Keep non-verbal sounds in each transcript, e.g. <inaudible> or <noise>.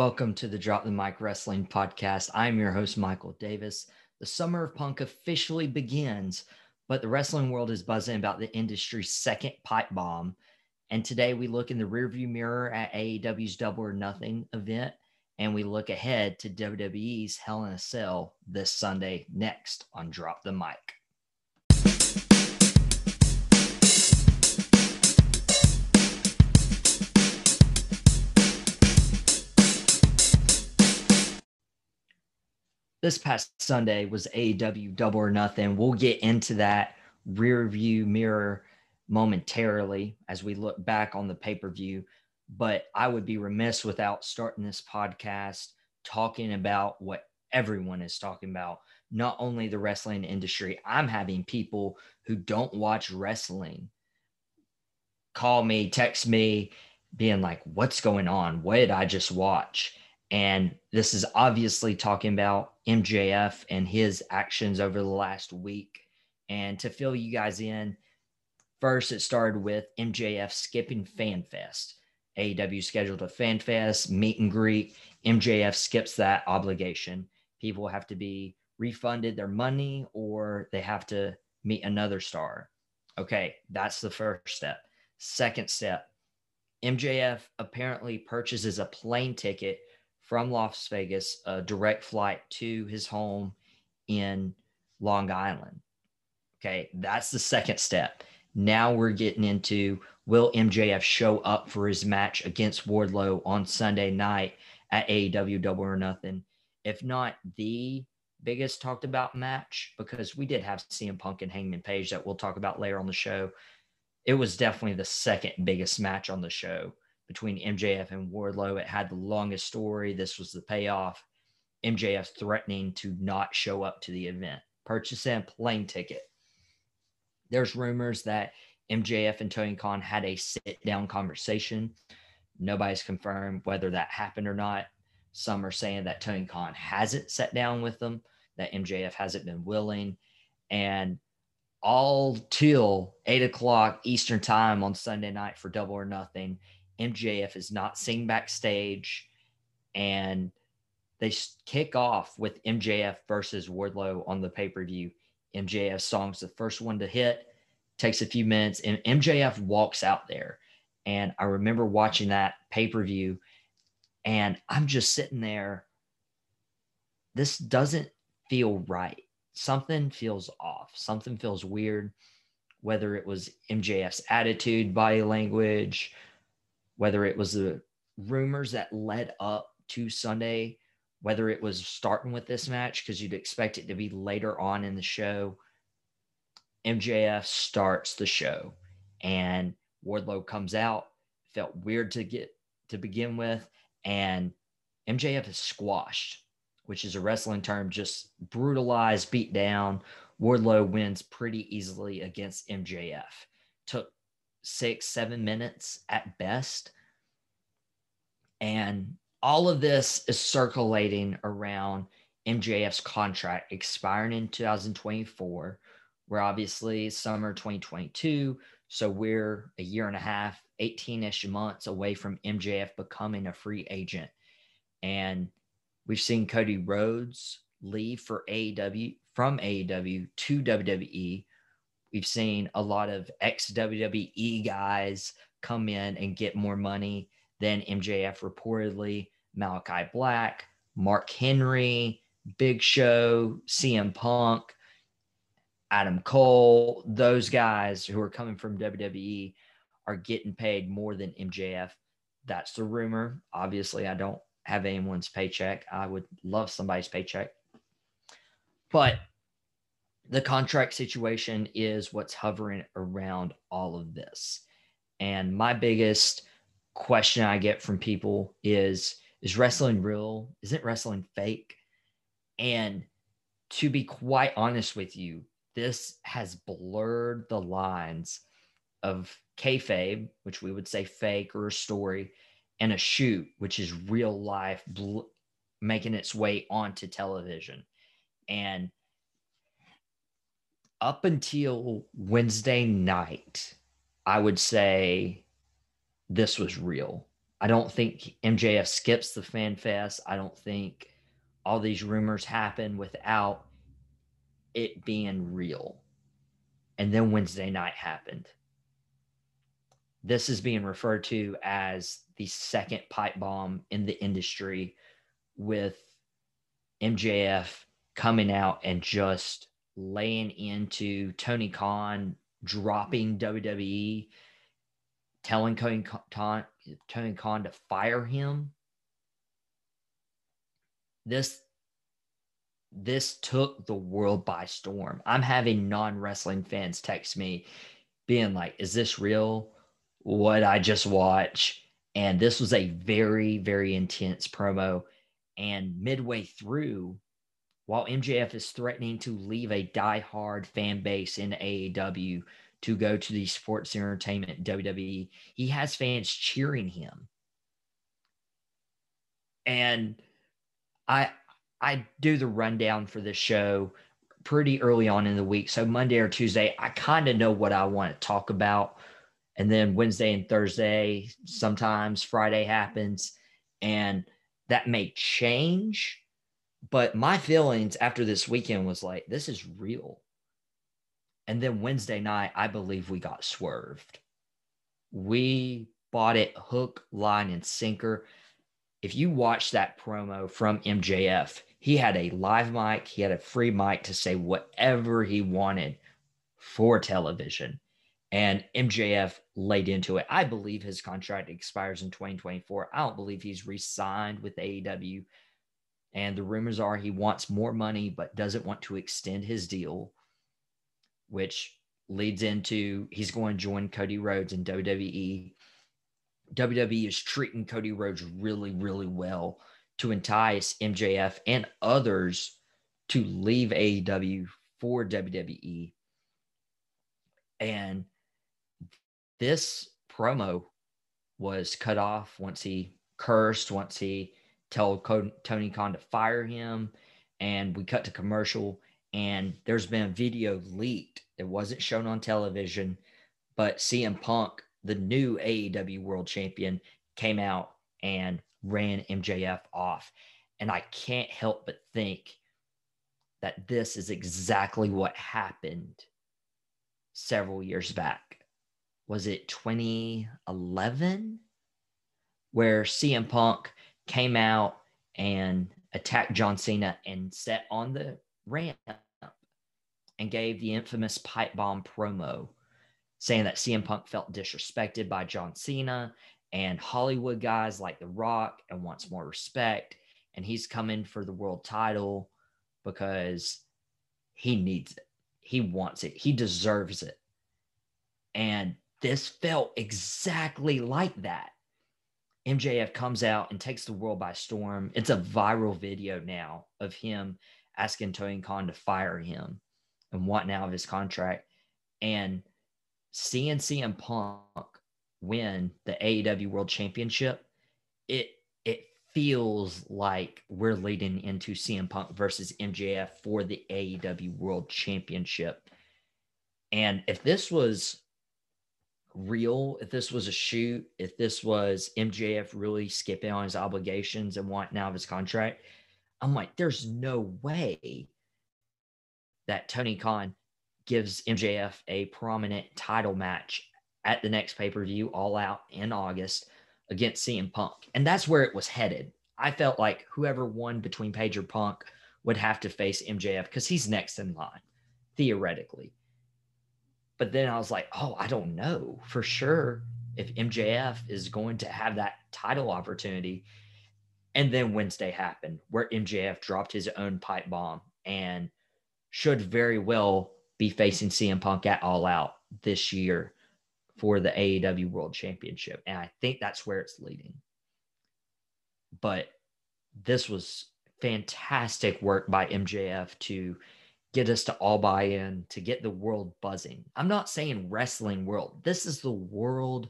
Welcome to the Drop the Mike Wrestling Podcast. I'm your host, Michael Davis. The summer of punk officially begins, but the wrestling world is buzzing about the industry's second pipe bomb. And today we look in the rearview mirror at AEW's Double or Nothing event, and we look ahead to WWE's Hell in a Cell this Sunday next on Drop the Mike. This past Sunday was AEW Double or Nothing. We'll get into that rear view mirror momentarily as we look back on the pay per view. But I would be remiss without starting this podcast talking about what everyone is talking about, not only the wrestling industry. I'm having people who don't watch wrestling call me, text me, being like, What's going on? What did I just watch? And this is obviously talking about MJF and his actions over the last week. And to fill you guys in, first it started with MJF skipping FanFest. AEW scheduled a FanFest meet and greet. MJF skips that obligation. People have to be refunded their money or they have to meet another star. Okay, that's the first step. Second step, MJF apparently purchases a plane ticket from Las Vegas, a direct flight to his home in Long Island. Okay, that's the second step. Now we're getting into will MJF show up for his match against Wardlow on Sunday night at AEW Double or Nothing? If not the biggest talked about match, because we did have CM Punk and Hangman Page that we'll talk about later on the show. It was definitely the second biggest match on the show between MJF and Wardlow. It had the longest story. This was the payoff. MJF threatening to not show up to the event, purchasing a plane ticket. There's rumors that MJF and Tony Khan had a sit down conversation. Nobody's confirmed whether that happened or not. Some are saying that Tony Khan hasn't sat down with them, that MJF hasn't been willing. And all till eight o'clock Eastern time on Sunday night for double or nothing, MJF is not seen backstage, and they kick off with MJF versus Wardlow on the pay per view. MJF song's the first one to hit, takes a few minutes, and MJF walks out there. And I remember watching that pay per view, and I'm just sitting there. This doesn't feel right. Something feels off. Something feels weird, whether it was MJF's attitude, body language, whether it was the rumors that led up to Sunday, whether it was starting with this match, because you'd expect it to be later on in the show. MJF starts the show and Wardlow comes out. Felt weird to get to begin with. And MJF is squashed, which is a wrestling term, just brutalized, beat down. Wardlow wins pretty easily against MJF. Took six, seven minutes at best. And all of this is circulating around MJF's contract expiring in 2024. We're obviously summer 2022. So we're a year and a half, 18 ish months away from MJF becoming a free agent. And we've seen Cody Rhodes leave for AEW from AEW to WWE We've seen a lot of ex WWE guys come in and get more money than MJF reportedly. Malachi Black, Mark Henry, Big Show, CM Punk, Adam Cole, those guys who are coming from WWE are getting paid more than MJF. That's the rumor. Obviously, I don't have anyone's paycheck. I would love somebody's paycheck. But the contract situation is what's hovering around all of this. And my biggest question I get from people is is wrestling real? Isn't wrestling fake? And to be quite honest with you, this has blurred the lines of kayfabe, which we would say fake or a story, and a shoot, which is real life bl- making its way onto television. And up until Wednesday night, I would say this was real. I don't think MJF skips the fan fest. I don't think all these rumors happen without it being real. And then Wednesday night happened. This is being referred to as the second pipe bomb in the industry with MJF coming out and just laying into Tony Khan dropping WWE, telling Tony Khan, Tony Khan to fire him. This this took the world by storm. I'm having non-wrestling fans text me being like, "Is this real? What I just watched?" And this was a very very intense promo and midway through while MJF is threatening to leave a die-hard fan base in AEW to go to the sports entertainment WWE, he has fans cheering him. And I I do the rundown for the show pretty early on in the week. So Monday or Tuesday, I kind of know what I want to talk about. And then Wednesday and Thursday, sometimes Friday happens, and that may change. But my feelings after this weekend was like, this is real. And then Wednesday night, I believe we got swerved. We bought it hook, line, and sinker. If you watch that promo from MJF, he had a live mic, he had a free mic to say whatever he wanted for television. And MJF laid into it. I believe his contract expires in 2024. I don't believe he's re signed with AEW. And the rumors are he wants more money, but doesn't want to extend his deal which leads into he's going to join Cody Rhodes in WWE. WWE is treating Cody Rhodes really, really well to entice MJF and others to leave AEW for WWE. And this promo was cut off once he cursed, once he told Tony Khan to fire him. And we cut to commercial and there's been a video leaked. It wasn't shown on television, but CM Punk, the new AEW World Champion, came out and ran MJF off. And I can't help but think that this is exactly what happened several years back. Was it 2011? Where CM Punk came out and attacked John Cena and sat on the ramp and gave the infamous pipe bomb promo saying that CM Punk felt disrespected by John Cena and Hollywood guys like The Rock and wants more respect. And he's coming for the world title because he needs it. He wants it. He deserves it. And this felt exactly like that. MJF comes out and takes the world by storm. It's a viral video now of him asking Tony Khan to fire him and wanting out of his contract. And seeing CM Punk win the AEW World Championship, it it feels like we're leading into CM Punk versus MJF for the AEW World Championship. And if this was real, if this was a shoot, if this was MJF really skipping on his obligations and wanting out of his contract, I'm like, there's no way that Tony Khan gives MJF a prominent title match at the next pay per view, all out in August against CM Punk. And that's where it was headed. I felt like whoever won between Page or Punk would have to face MJF because he's next in line, theoretically. But then I was like, oh, I don't know for sure if MJF is going to have that title opportunity. And then Wednesday happened where MJF dropped his own pipe bomb and should very well be facing CM Punk at All Out this year for the AEW World Championship. And I think that's where it's leading. But this was fantastic work by MJF to get us to all buy in, to get the world buzzing. I'm not saying wrestling world, this is the world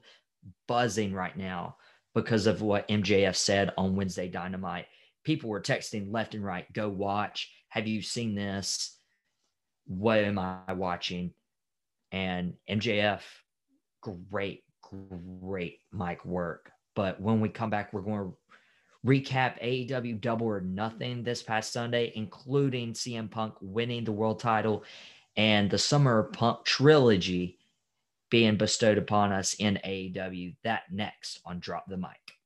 buzzing right now because of what MJF said on Wednesday Dynamite. People were texting left and right, go watch. Have you seen this? What am I watching? And MJF, great, great mic work. But when we come back, we're going to recap AEW Double or Nothing this past Sunday, including CM Punk winning the world title and the Summer Punk trilogy being bestowed upon us in AEW. That next on Drop the Mike.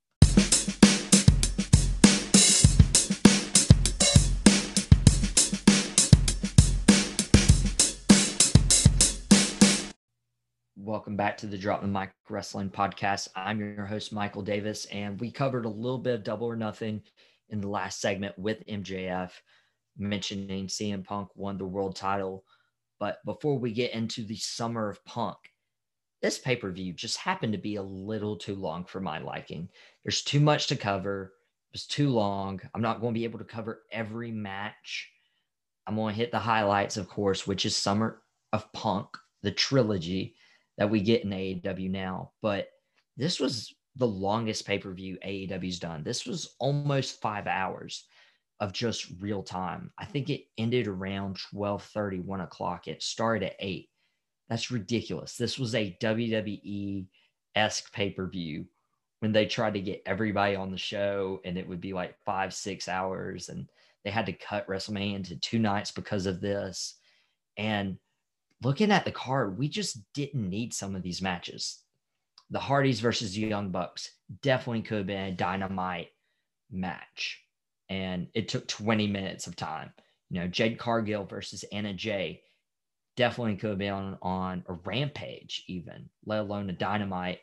Welcome back to the Drop the Mike Wrestling Podcast. I'm your host, Michael Davis, and we covered a little bit of double or nothing in the last segment with MJF, mentioning CM Punk won the world title. But before we get into the summer of Punk, this pay per view just happened to be a little too long for my liking. There's too much to cover, it was too long. I'm not going to be able to cover every match. I'm going to hit the highlights, of course, which is Summer of Punk, the trilogy that we get in AEW now. But this was the longest pay per view AEW's done. This was almost five hours of just real time. I think it ended around 12 30, 1 o'clock. It started at 8. That's ridiculous. This was a WWE esque pay per view when they tried to get everybody on the show and it would be like five, six hours. And they had to cut WrestleMania into two nights because of this. And looking at the card, we just didn't need some of these matches. The Hardys versus the Young Bucks definitely could have been a dynamite match. And it took 20 minutes of time. You know, Jade Cargill versus Anna Jay definitely could have been on, on a rampage, even, let alone a dynamite.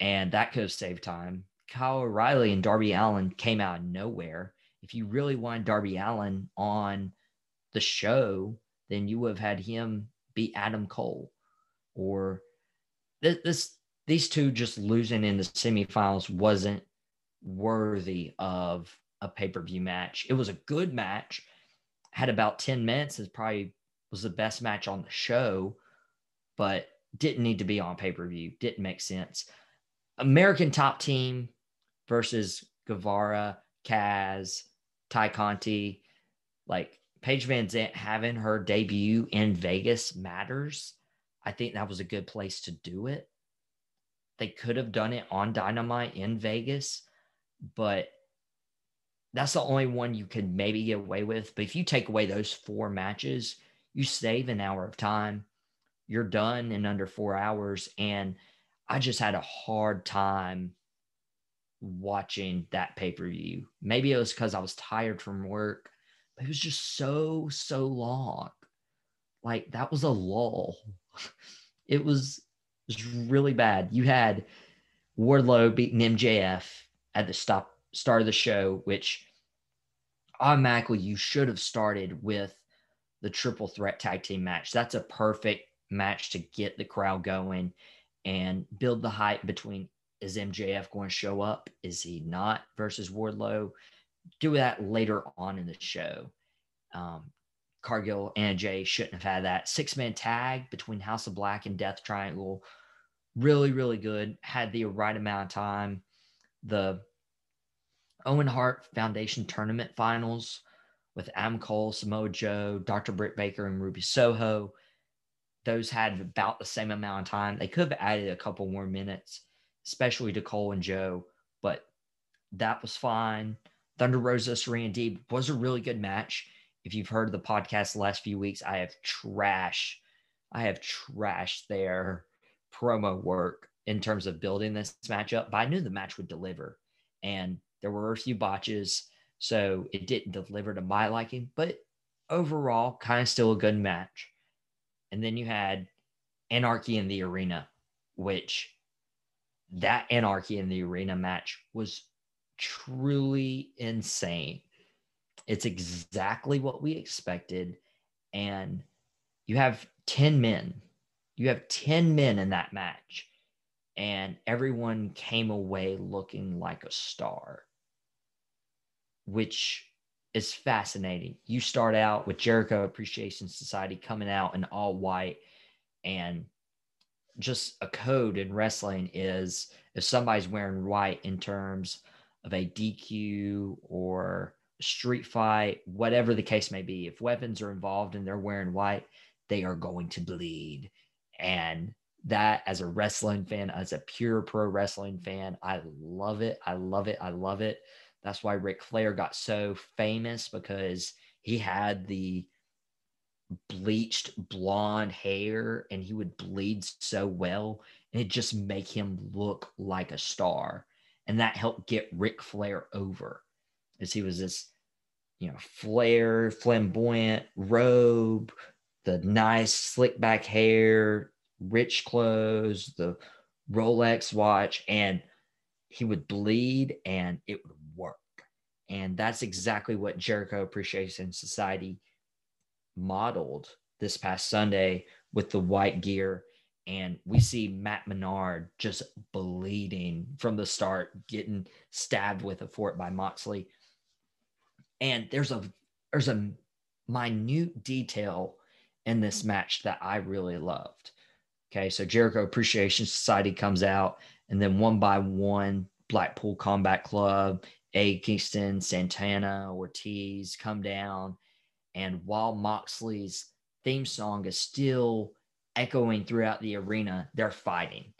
And that could have saved time. Kyle O'Reilly and Darby Allin came out of nowhere. If you really wanted Darby Allin on the show, then you would have had him beat Adam Cole, or this, this these two just losing in the semifinals wasn't worthy of a pay per view match. It was a good match, had about 10 minutes. It probably was the best match on the show, but didn't need to be on pay per view. Didn't make sense. American top team versus Guevara, Kaz, Tay Conti. Like Paige VanZant having her debut in Vegas matters. I think that was a good place to do it. They could have done it on Dynamite in Vegas, but that's the only one you could maybe get away with. But if you take away those four matches, you save an hour of time. You're done in under four hours. And I just had a hard time watching that pay per view. Maybe it was because I was tired from work it was just so so long. Like that was a lull. <laughs> It was it was really bad. You had wardlow beating mjf at the stop start of the show which automatically you should have started with the triple threat tag team match. That's a perfect match to get the crowd going and build the hype between is mjf going to show up? Is he not versus wardlow do that later on in the show. Um, Cargill and Jay shouldn't have had that six man tag between House of Black and Death Triangle. Really, really good. Had the right amount of time. The Owen Hart Foundation tournament finals with Adam Cole, Samoa Joe, Dr. Britt Baker, and Ruby Soho. Those had about the same amount of time. They could have added a couple more minutes, especially to Cole and Joe, but that was fine. Thunder Rosa, Serena Deeb was a really good match. If you've heard the podcast the last few weeks, I have trash, I have trashed their promo work in terms of building this matchup, but I knew the match would deliver. And there were a few botches, so it didn't deliver to my liking, but overall, kind of still a good match. And then you had Anarchy in the Arena, which that Anarchy in the Arena match was truly insane. It's exactly what we expected. And you have 10 men. You have 10 men in that match. And everyone came away looking like a star, which is fascinating. You start out with Jericho Appreciation Society coming out in all white. And just a code in wrestling is if somebody's wearing white in terms of a DQ or street fight, whatever the case may be, if weapons are involved and they're wearing white, they are going to bleed. And that as a wrestling fan, as a pure pro wrestling fan. I love it. I love it. I love it. That's why Ric Flair got so famous because he had the bleached blonde hair and he would bleed so well and it just make him look like a star. And that helped get Ric Flair over as he was this, you know, flair, flamboyant robe, the nice slick back hair, rich clothes, the Rolex watch, and he would bleed and it would work. And that's exactly what Jericho Appreciation Society modeled this past Sunday with the white gear. And we see Matt Menard just bleeding from the start, getting stabbed with a fort by Moxley. And there's a there's a minute detail in this match that I really loved. Okay, so Jericho Appreciation Society comes out, and then one by one, Blackpool Combat Club, A. Kingston, Santana, Ortiz come down. And while Moxley's theme song is still echoing throughout the arena, they're fighting.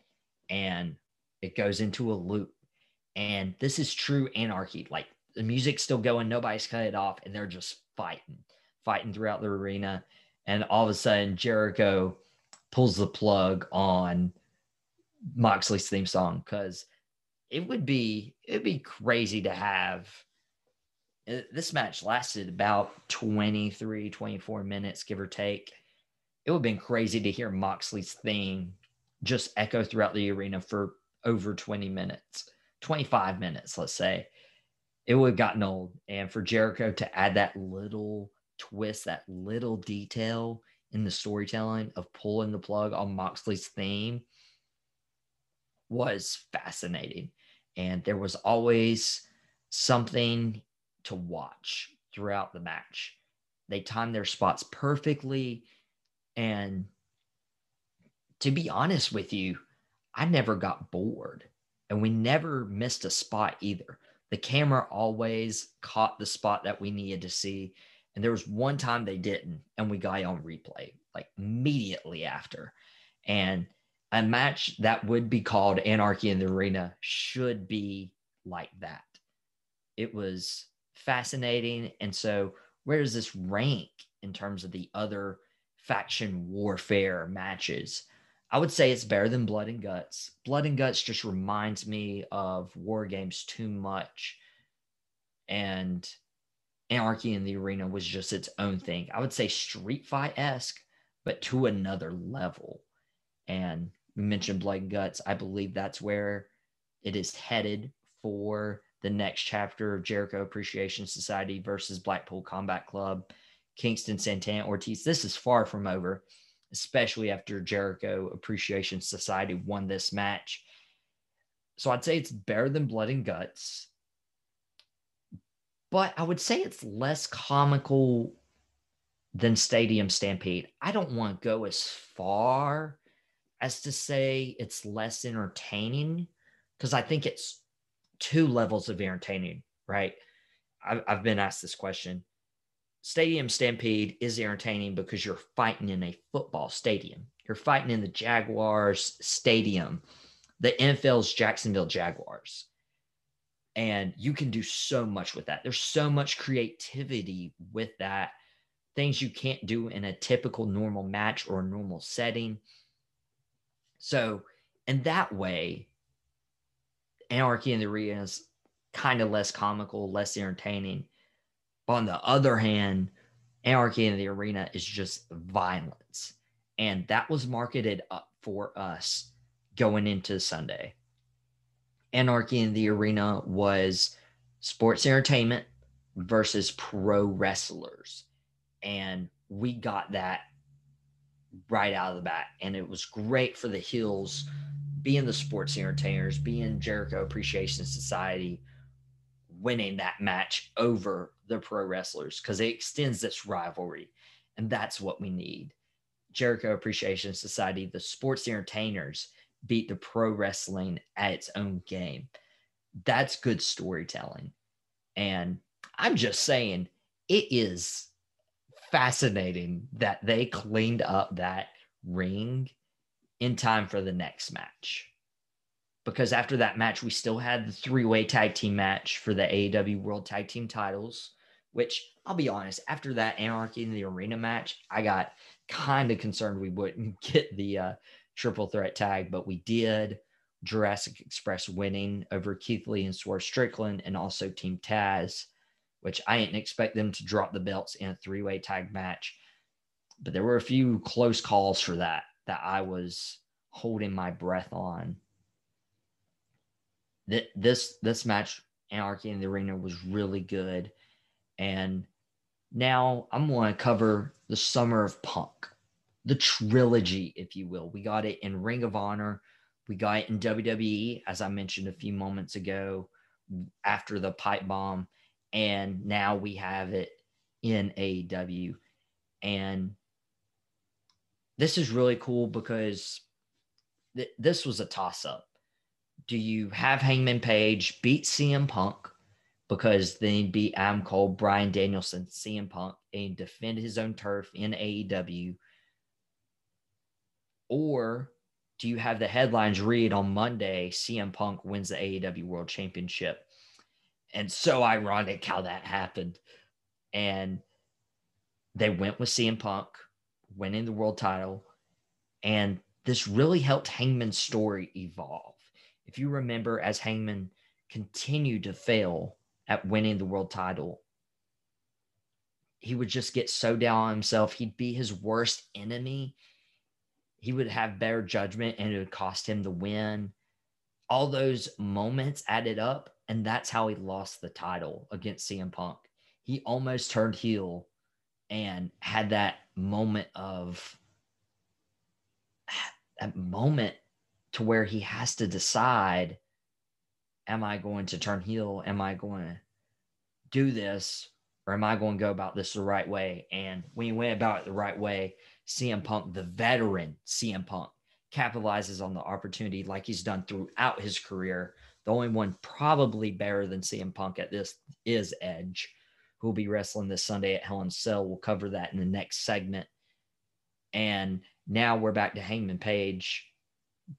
And it goes into a loop. And this is true anarchy. Like the music's still going, nobody's cut it off, and they're just fighting, fighting throughout the arena. And all of a sudden, Jericho pulls the plug on Moxley's theme song because it would be it'd be crazy to have uh, this match lasted about 23 24 minutes give or take it would have been crazy to hear moxley's theme just echo throughout the arena for over 20 minutes 25 minutes let's say it would have gotten old and for jericho to add that little twist that little detail in the storytelling of pulling the plug on Moxley's theme was fascinating. And there was always something to watch throughout the match. They timed their spots perfectly. And to be honest with you, I never got bored. And we never missed a spot either. The camera always caught the spot that we needed to see. And there was one time they didn't, and we got on replay like immediately after. And a match that would be called Anarchy in the Arena should be like that. It was fascinating. And so, where does this rank in terms of the other faction warfare matches? I would say it's better than Blood and Guts. Blood and Guts just reminds me of War Games too much. And Anarchy in the Arena was just its own thing. I would say Street Fight esque, but to another level. And we mentioned Blood and Guts. I believe that's where it is headed for the next chapter of Jericho Appreciation Society versus Blackpool Combat Club, Kingston Santana Ortiz. This is far from over, especially after Jericho Appreciation Society won this match. So I'd say it's better than Blood and Guts but I would say it's less comical than Stadium Stampede. I don't want to go as far as to say it's less entertaining because I think it's two levels of entertaining, right? I've, I've been asked this question. Stadium Stampede is entertaining because you're fighting in a football stadium. You're fighting in the Jaguars stadium, the NFL's Jacksonville Jaguars. And you can do so much with that. There's so much creativity with that. Things you can't do in a typical normal match or normal setting. So in that way anarchy in the arena is kind of less comical less entertaining on the other hand anarchy in the arena is just violence and that was marketed up for us going into sunday Anarchy in the Arena was sports entertainment versus pro wrestlers. And we got that right out of the bat. And it was great for the heels being the sports entertainers, being Jericho Appreciation Society, winning that match over the pro wrestlers because it extends this rivalry. And that's what we need. Jericho Appreciation Society, the sports entertainers, beat the pro wrestling at its own game. That's good storytelling. And I'm just saying, it is fascinating that they cleaned up that ring in time for the next match. Because after that match, we still had the three way tag team match for the AEW World Tag Team titles, which I'll be honest, after that Anarchy in the Arena match, I got kind of concerned we wouldn't <laughs> get the uh, triple threat tag, but we did. Jurassic Express winning over Keith Lee and Swerve Strickland, and also Team Taz, which I didn't expect them to drop the belts in a three way tag match. But there were a few close calls for that that I was holding my breath on. This this match, Anarchy in the Arena, was really good, and now I'm going to cover the Summer of Punk, the trilogy, if you will. We got it in Ring of Honor, we got it in WWE, as I mentioned a few moments ago, after the pipe bomb, and now we have it in AEW, and this is really cool because th- this was a toss up. Do you have Hangman Page beat CM Punk because then beat Adam Cole, Bryan Danielson, CM Punk, and defend his own turf in AEW? Or do you have the headlines read on Monday CM Punk wins the AEW World Championship? And so ironic how that happened. And they went with CM Punk winning the world title. And this really helped Hangman's story evolve. If you remember, as Hangman continued to fail at winning the world title, he would just get so down on himself. He'd be his worst enemy. He would have better judgment and it would cost him the win. All those moments added up, and that's how he lost the title against CM Punk. He almost turned heel and had that moment of that moment to where he has to decide am I going to turn heel? Am I going to do this? Or am I going to go about this the right way? And when he went about it the right way, CM Punk, the veteran CM Punk, capitalizes on the opportunity like he's done throughout his career. The only one probably better than CM Punk at this is Edge who will be wrestling this Sunday at Hell in Cell. We'll cover that in the next segment. And now we're back to Hangman Page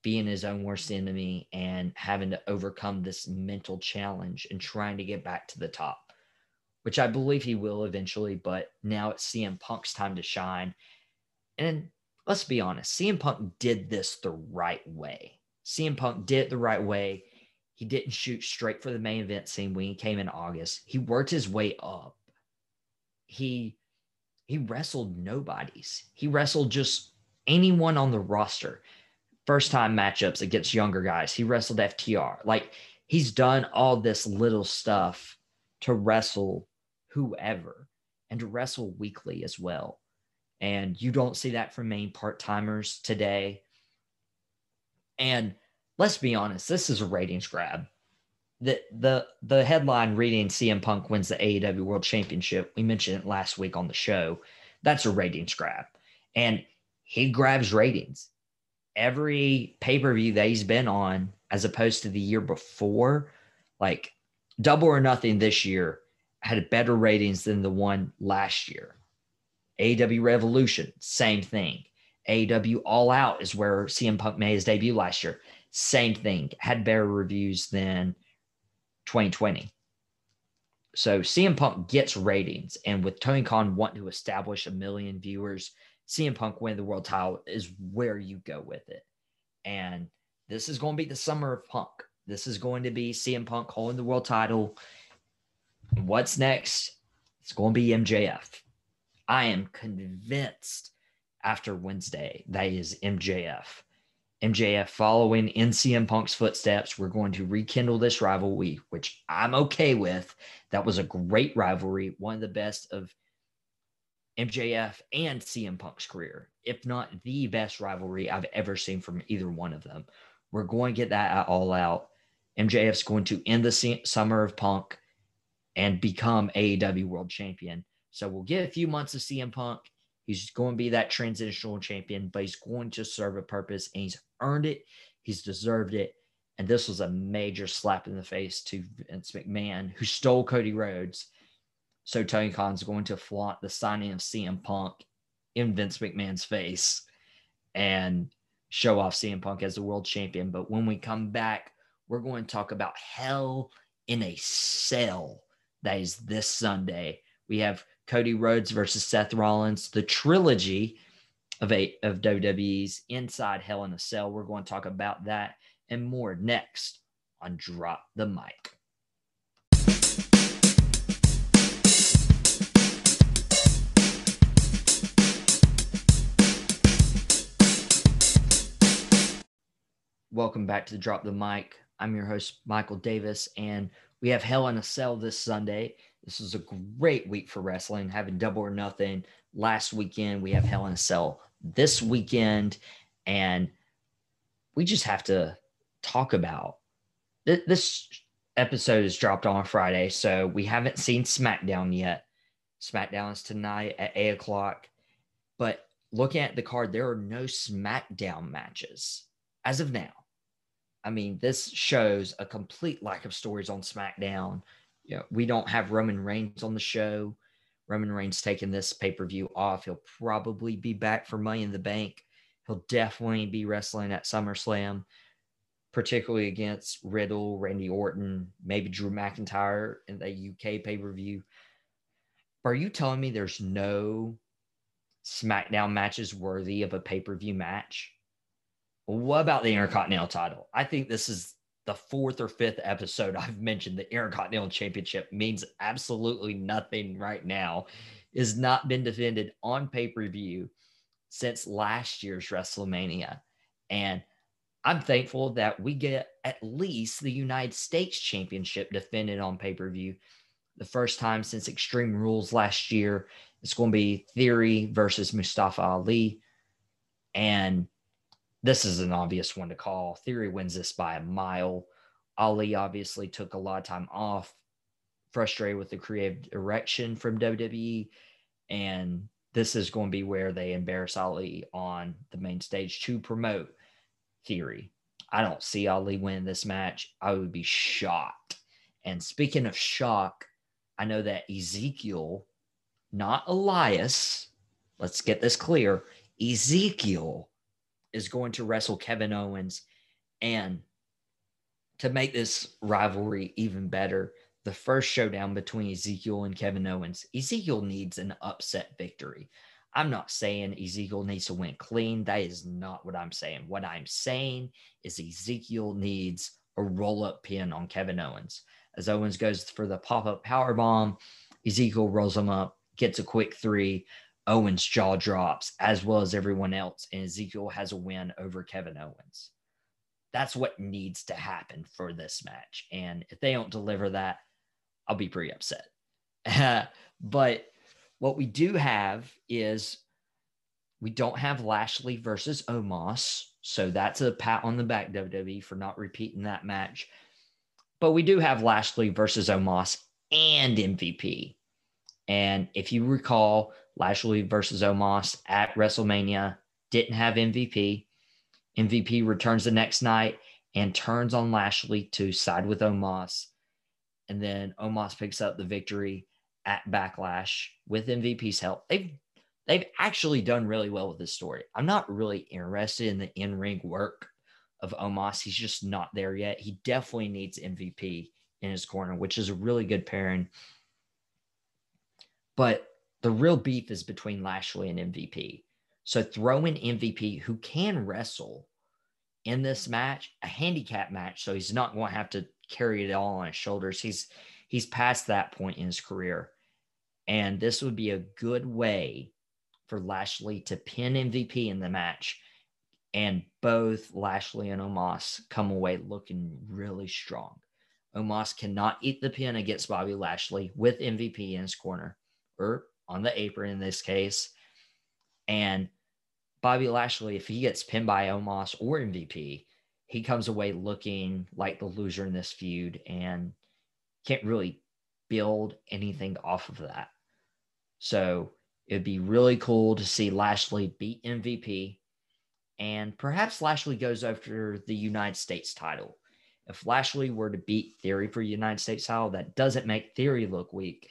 being his own worst enemy and having to overcome this mental challenge and trying to get back to the top, which I believe he will eventually. But now it's CM Punk's time to shine. And let's be honest, CM Punk did this the right way. CM Punk did it the right way. He didn't shoot straight for the main event scene when he came in August. He worked his way up. He he wrestled nobodies. He wrestled just anyone on the roster. First time matchups against younger guys. He wrestled FTR. Like he's done all this little stuff to wrestle whoever and to wrestle weekly as well. And you don't see that from main part timers today. And let's be honest, this is a ratings grab. The the the headline reading CM Punk wins the AEW World Championship. We mentioned it last week on the show. That's a ratings grab. And he grabs ratings. Every pay-per-view that he's been on, as opposed to the year before, like double or nothing this year had better ratings than the one last year. AW Revolution, same thing. AW All Out is where CM Punk made his debut last year. Same thing, had better reviews than 2020. So CM Punk gets ratings, and with Tony Khan wanting to establish a million viewers, CM Punk winning the world title is where you go with it. And this is going to be the summer of Punk. This is going to be CM Punk holding the world title. What's next? It's going to be MJF. I am convinced after Wednesday that is MJF. MJF following in CM Punk's footsteps. We're going to rekindle this rivalry, which I'm okay with. That was a great rivalry, one of the best of MJF and CM Punk's career, if not the best rivalry I've ever seen from either one of them. We're going to get that all out. MJF's going to end the summer of Punk and become AEW World Champion. So we'll get a few months of CM Punk He's going to be that transitional champion, but he's going to serve a purpose and he's earned it. He's deserved it. And this was a major slap in the face to Vince McMahon, who stole Cody Rhodes. So Tony Khan's going to flaunt the signing of CM Punk in Vince McMahon's face and show off CM Punk as the world champion. But when we come back, we're going to talk about Hell in a Cell. That is this Sunday. We have Cody Rhodes versus Seth Rollins, the trilogy of eight of WWE's Inside Hell in a Cell. We're going to talk about that and more next on Drop the Mike. Welcome back to the Drop the Mike. I'm your host, Michael Davis, and we have Hell in a Cell this Sunday. This is a great week for wrestling, having double or nothing. Last weekend, we have Hell in a Cell this weekend, and we just have to talk about th- this episode is dropped on Friday, so we haven't seen SmackDown yet. SmackDown is tonight at eight o'clock, but looking at the card, there are no SmackDown matches as of now. I mean, this shows a complete lack of stories on SmackDown. You know, we don't have Roman Reigns on the show. Roman Reigns taking this pay per view off. He'll probably be back for Money in the Bank. He'll definitely be wrestling at SummerSlam, particularly against Riddle, Randy Orton, maybe Drew McIntyre in the UK pay per view. Are you telling me there's no SmackDown matches worthy of a pay per view match? What about the Intercontinental title? I think this is the fourth or fifth episode <laughs> I've mentioned the Intercontinental Championship means absolutely nothing right now. Is not been defended on pay per view since last year's WrestleMania. And I'm thankful that we get at least the United States Championship defended on pay per view. The first time since Extreme Rules last year. It's going to be Theory versus Mustafa Ali. And this is an obvious one to call. Theory wins this by a mile. Ali obviously took a lot of time off, frustrated with the creative direction from WWE. And this is going to be where they embarrass Ali on the main stage to promote Theory. I don't see Ali win this match. I would be shocked. And speaking of shock, I know that Ezekiel, not Elias, let's get this clear. Ezekiel is going to wrestle Kevin Owens. And to make this rivalry even better, the first showdown between Ezekiel and Kevin Owens, Ezekiel needs an upset victory. I'm not saying Ezekiel needs to win clean. That is not what I'm saying. What I'm saying is Ezekiel needs a roll up pin on Kevin Owens. As Owens goes for the pop up power bomb, Ezekiel rolls him up, gets a quick three. Owens' jaw drops, as well as everyone else, and Ezekiel has a win over Kevin Owens. That's what needs to happen for this match. And if they don't deliver that, I'll be pretty upset. <laughs> but what we do have is we don't have Lashley versus Omos. So that's a pat on the back, WWE, for not repeating that match. But we do have Lashley versus Omos and MVP. And if you recall, Lashley versus Omos at WrestleMania didn't have MVP. MVP returns the next night and turns on Lashley to side with Omos. And then Omos picks up the victory at Backlash with MVP's help. They've they've actually done really well with this story. I'm not really interested in the in-ring work of Omos. He's just not there yet. He definitely needs MVP in his corner, which is a really good pairing. But the real beef is between Lashley and MVP. So throw in MVP who can wrestle in this match, a handicap match, so he's not going to have to carry it all on his shoulders. He's he's past that point in his career. And this would be a good way for Lashley to pin MVP in the match. And both Lashley and Omos come away looking really strong. Omos cannot eat the pin against Bobby Lashley with MVP in his corner, or on the apron in this case. And Bobby Lashley, if he gets pinned by Omos or MVP, he comes away looking like the loser in this feud and can't really build anything off of that. So it'd be really cool to see Lashley beat MVP. And perhaps Lashley goes after the United States title. If Lashley were to beat Theory for United States title, that doesn't make Theory look weak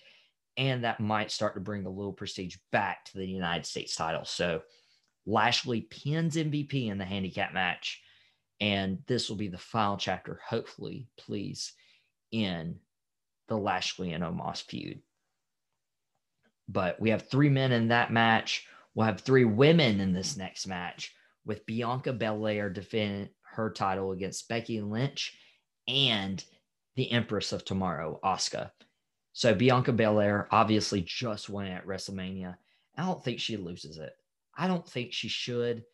and that might start to bring a little prestige back to the United States title. So Lashley pins MVP in the handicap match. And this will be the final chapter, hopefully, please, in the Lashley and Omos feud. But we have three men in that match. We'll have three women in this next match with Bianca Belair defending her title against Becky Lynch and the Empress of Tomorrow, Asuka. So Bianca Belair obviously just won at WrestleMania. I don't think she loses it. I don't think she should,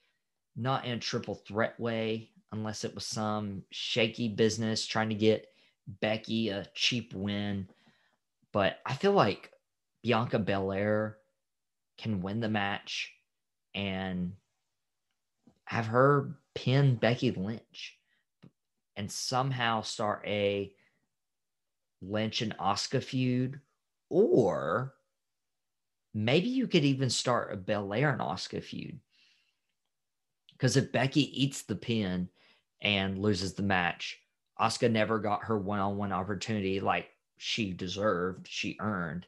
not in a triple threat way, unless it was some shaky business trying to get Becky a cheap win. But I feel like Bianca Belair can win the match and have her pin Becky Lynch and somehow start a Lynch and Asuka feud, or maybe you could even start a Belair and Asuka feud. Because if Becky eats the pin and loses the match, Asuka never got her one-on-one opportunity like she deserved, she earned.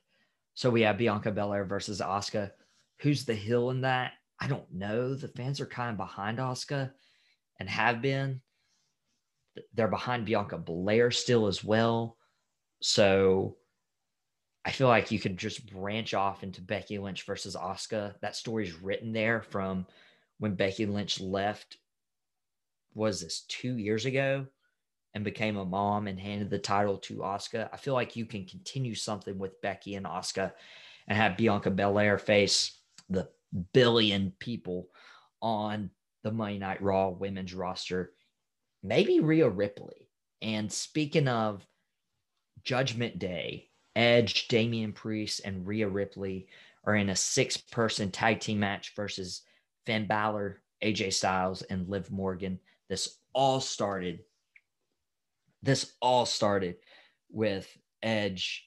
So we have Bianca Belair versus Asuka. Who's the heel in that? I don't know. The fans are kind of behind Asuka and have been. They're behind Bianca Belair still as well. So I feel like you could just branch off into Becky Lynch versus Asuka. That story's written there from when Becky Lynch left. Was this two years ago? And became a mom and handed the title to Asuka. I feel like you can continue something with Becky and Asuka and have Bianca Belair face the billion people on the Monday Night Raw women's roster. Maybe Rhea Ripley. And speaking of Judgment Day, Edge, Damian Priest, and Rhea Ripley are in a six person tag team match versus Finn Balor, AJ Styles, and Liv Morgan. This all started. This all started with Edge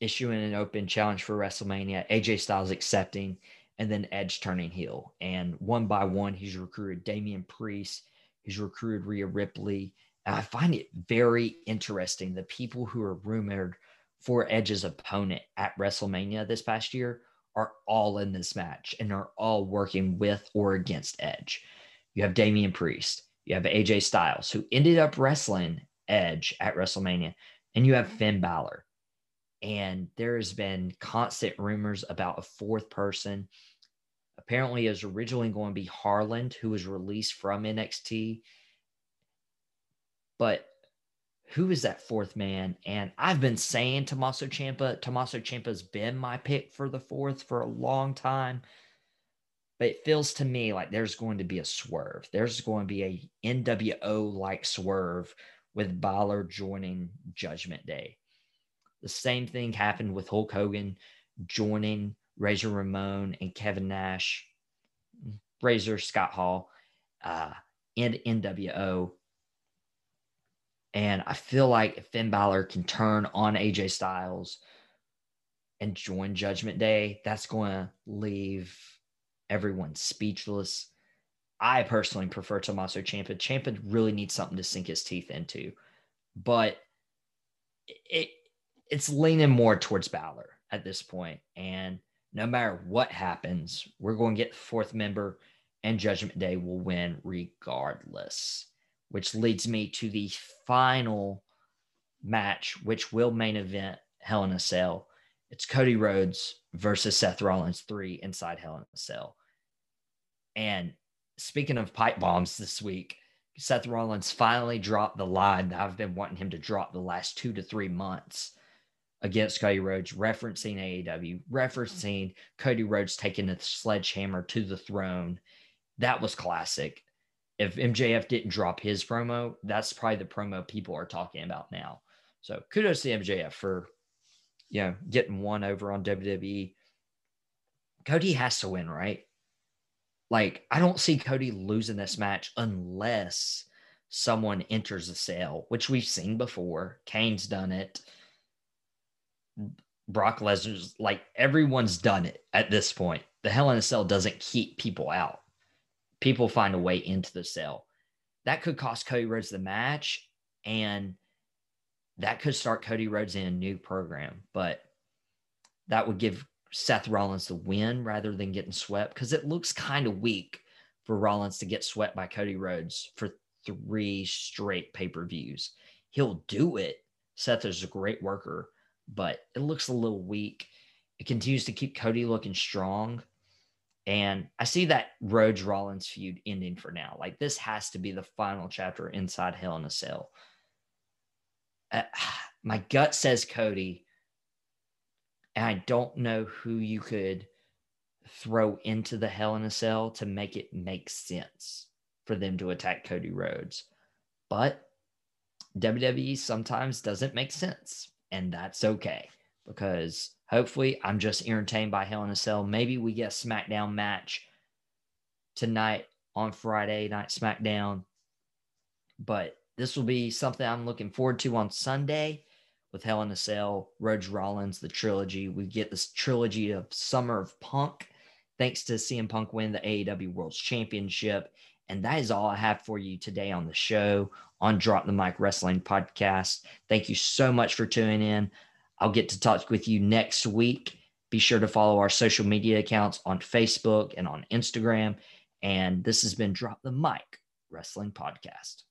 issuing an open challenge for WrestleMania, AJ Styles accepting, and then Edge turning heel. And one by one, he's recruited Damian Priest, he's recruited Rhea Ripley, I find it very interesting. The people who are rumored for Edge's opponent at WrestleMania this past year are all in this match and are all working with or against Edge. You have Damian Priest, you have AJ Styles, who ended up wrestling Edge at WrestleMania, and you have mm-hmm. Finn Balor. And there has been constant rumors about a fourth person. Apparently, it was originally going to be Harland, who was released from NXT but who is that fourth man? And I've been saying Tommaso Ciampa. Tommaso Ciampa's been my pick for the fourth for a long time. But it feels to me like there's going to be a swerve. There's going to be a NWO like swerve with Balor joining Judgment Day. The same thing happened with Hulk Hogan joining Razor Ramon and Kevin Nash, Razor Scott Hall, uh, and NWO and I feel like if Finn Balor can turn on AJ Styles and join Judgment Day, that's going to leave everyone speechless. I personally prefer Tommaso Ciampa. Ciampa really needs something to sink his teeth into, but it it's leaning more towards Balor at this point. And no matter what happens, we're going to get fourth member, and Judgment Day will win regardless which leads me to the final match, which will main event Hell in a Cell. It's Cody Rhodes versus Seth Rollins three inside Hell in a Cell. And speaking of pipe bombs this week, Seth Rollins finally dropped the line that I've been wanting him to drop the last two to three months against Cody Rhodes, referencing AEW, referencing Cody Rhodes taking the sledgehammer to the throne. That was classic if MJF didn't drop his promo, that's probably the promo people are talking about now. So kudos to MJF for you know getting one over on WWE. Cody has to win, right? Like, I don't see Cody losing this match unless someone enters the cell, which we've seen before. Kane's done it. Brock Lesnar's like everyone's done it at this point. The Hell in a Cell doesn't keep people out people find a way into the cell. That could cost Cody Rhodes the match, and that could start Cody Rhodes in a new program. But that would give Seth Rollins the win rather than getting swept because it looks kind of weak for Rollins to get swept by Cody Rhodes for three straight pay per views. He'll do it. Seth is a great worker, but it looks a little weak. It continues to keep Cody looking strong. And I see that Rhodes Rollins feud ending for now. Like this has to be the final chapter inside Hell in a Cell. Uh, <sighs> my gut says Cody, and I don't know who you could throw into the Hell in a Cell to make it make sense for them to attack Cody Rhodes. But WWE sometimes doesn't make sense, and that's okay because hopefully I'm just entertained by Hell in a Cell. Maybe we get a SmackDown match tonight on Friday night SmackDown, but this will be something I'm looking forward to on Sunday with Hell in a Cell, Rhodes Rollins, the trilogy. We get this trilogy of Summer of Punk, thanks to CM Punk win the AEW World's Championship. And that is all I have for you today on the show on Drop the Mike Wrestling Podcast. Thank you so much for tuning in. I'll get to talk with you next week. Be sure to follow our social media accounts on Facebook and on Instagram. And this has been Drop the Mike Wrestling Podcast.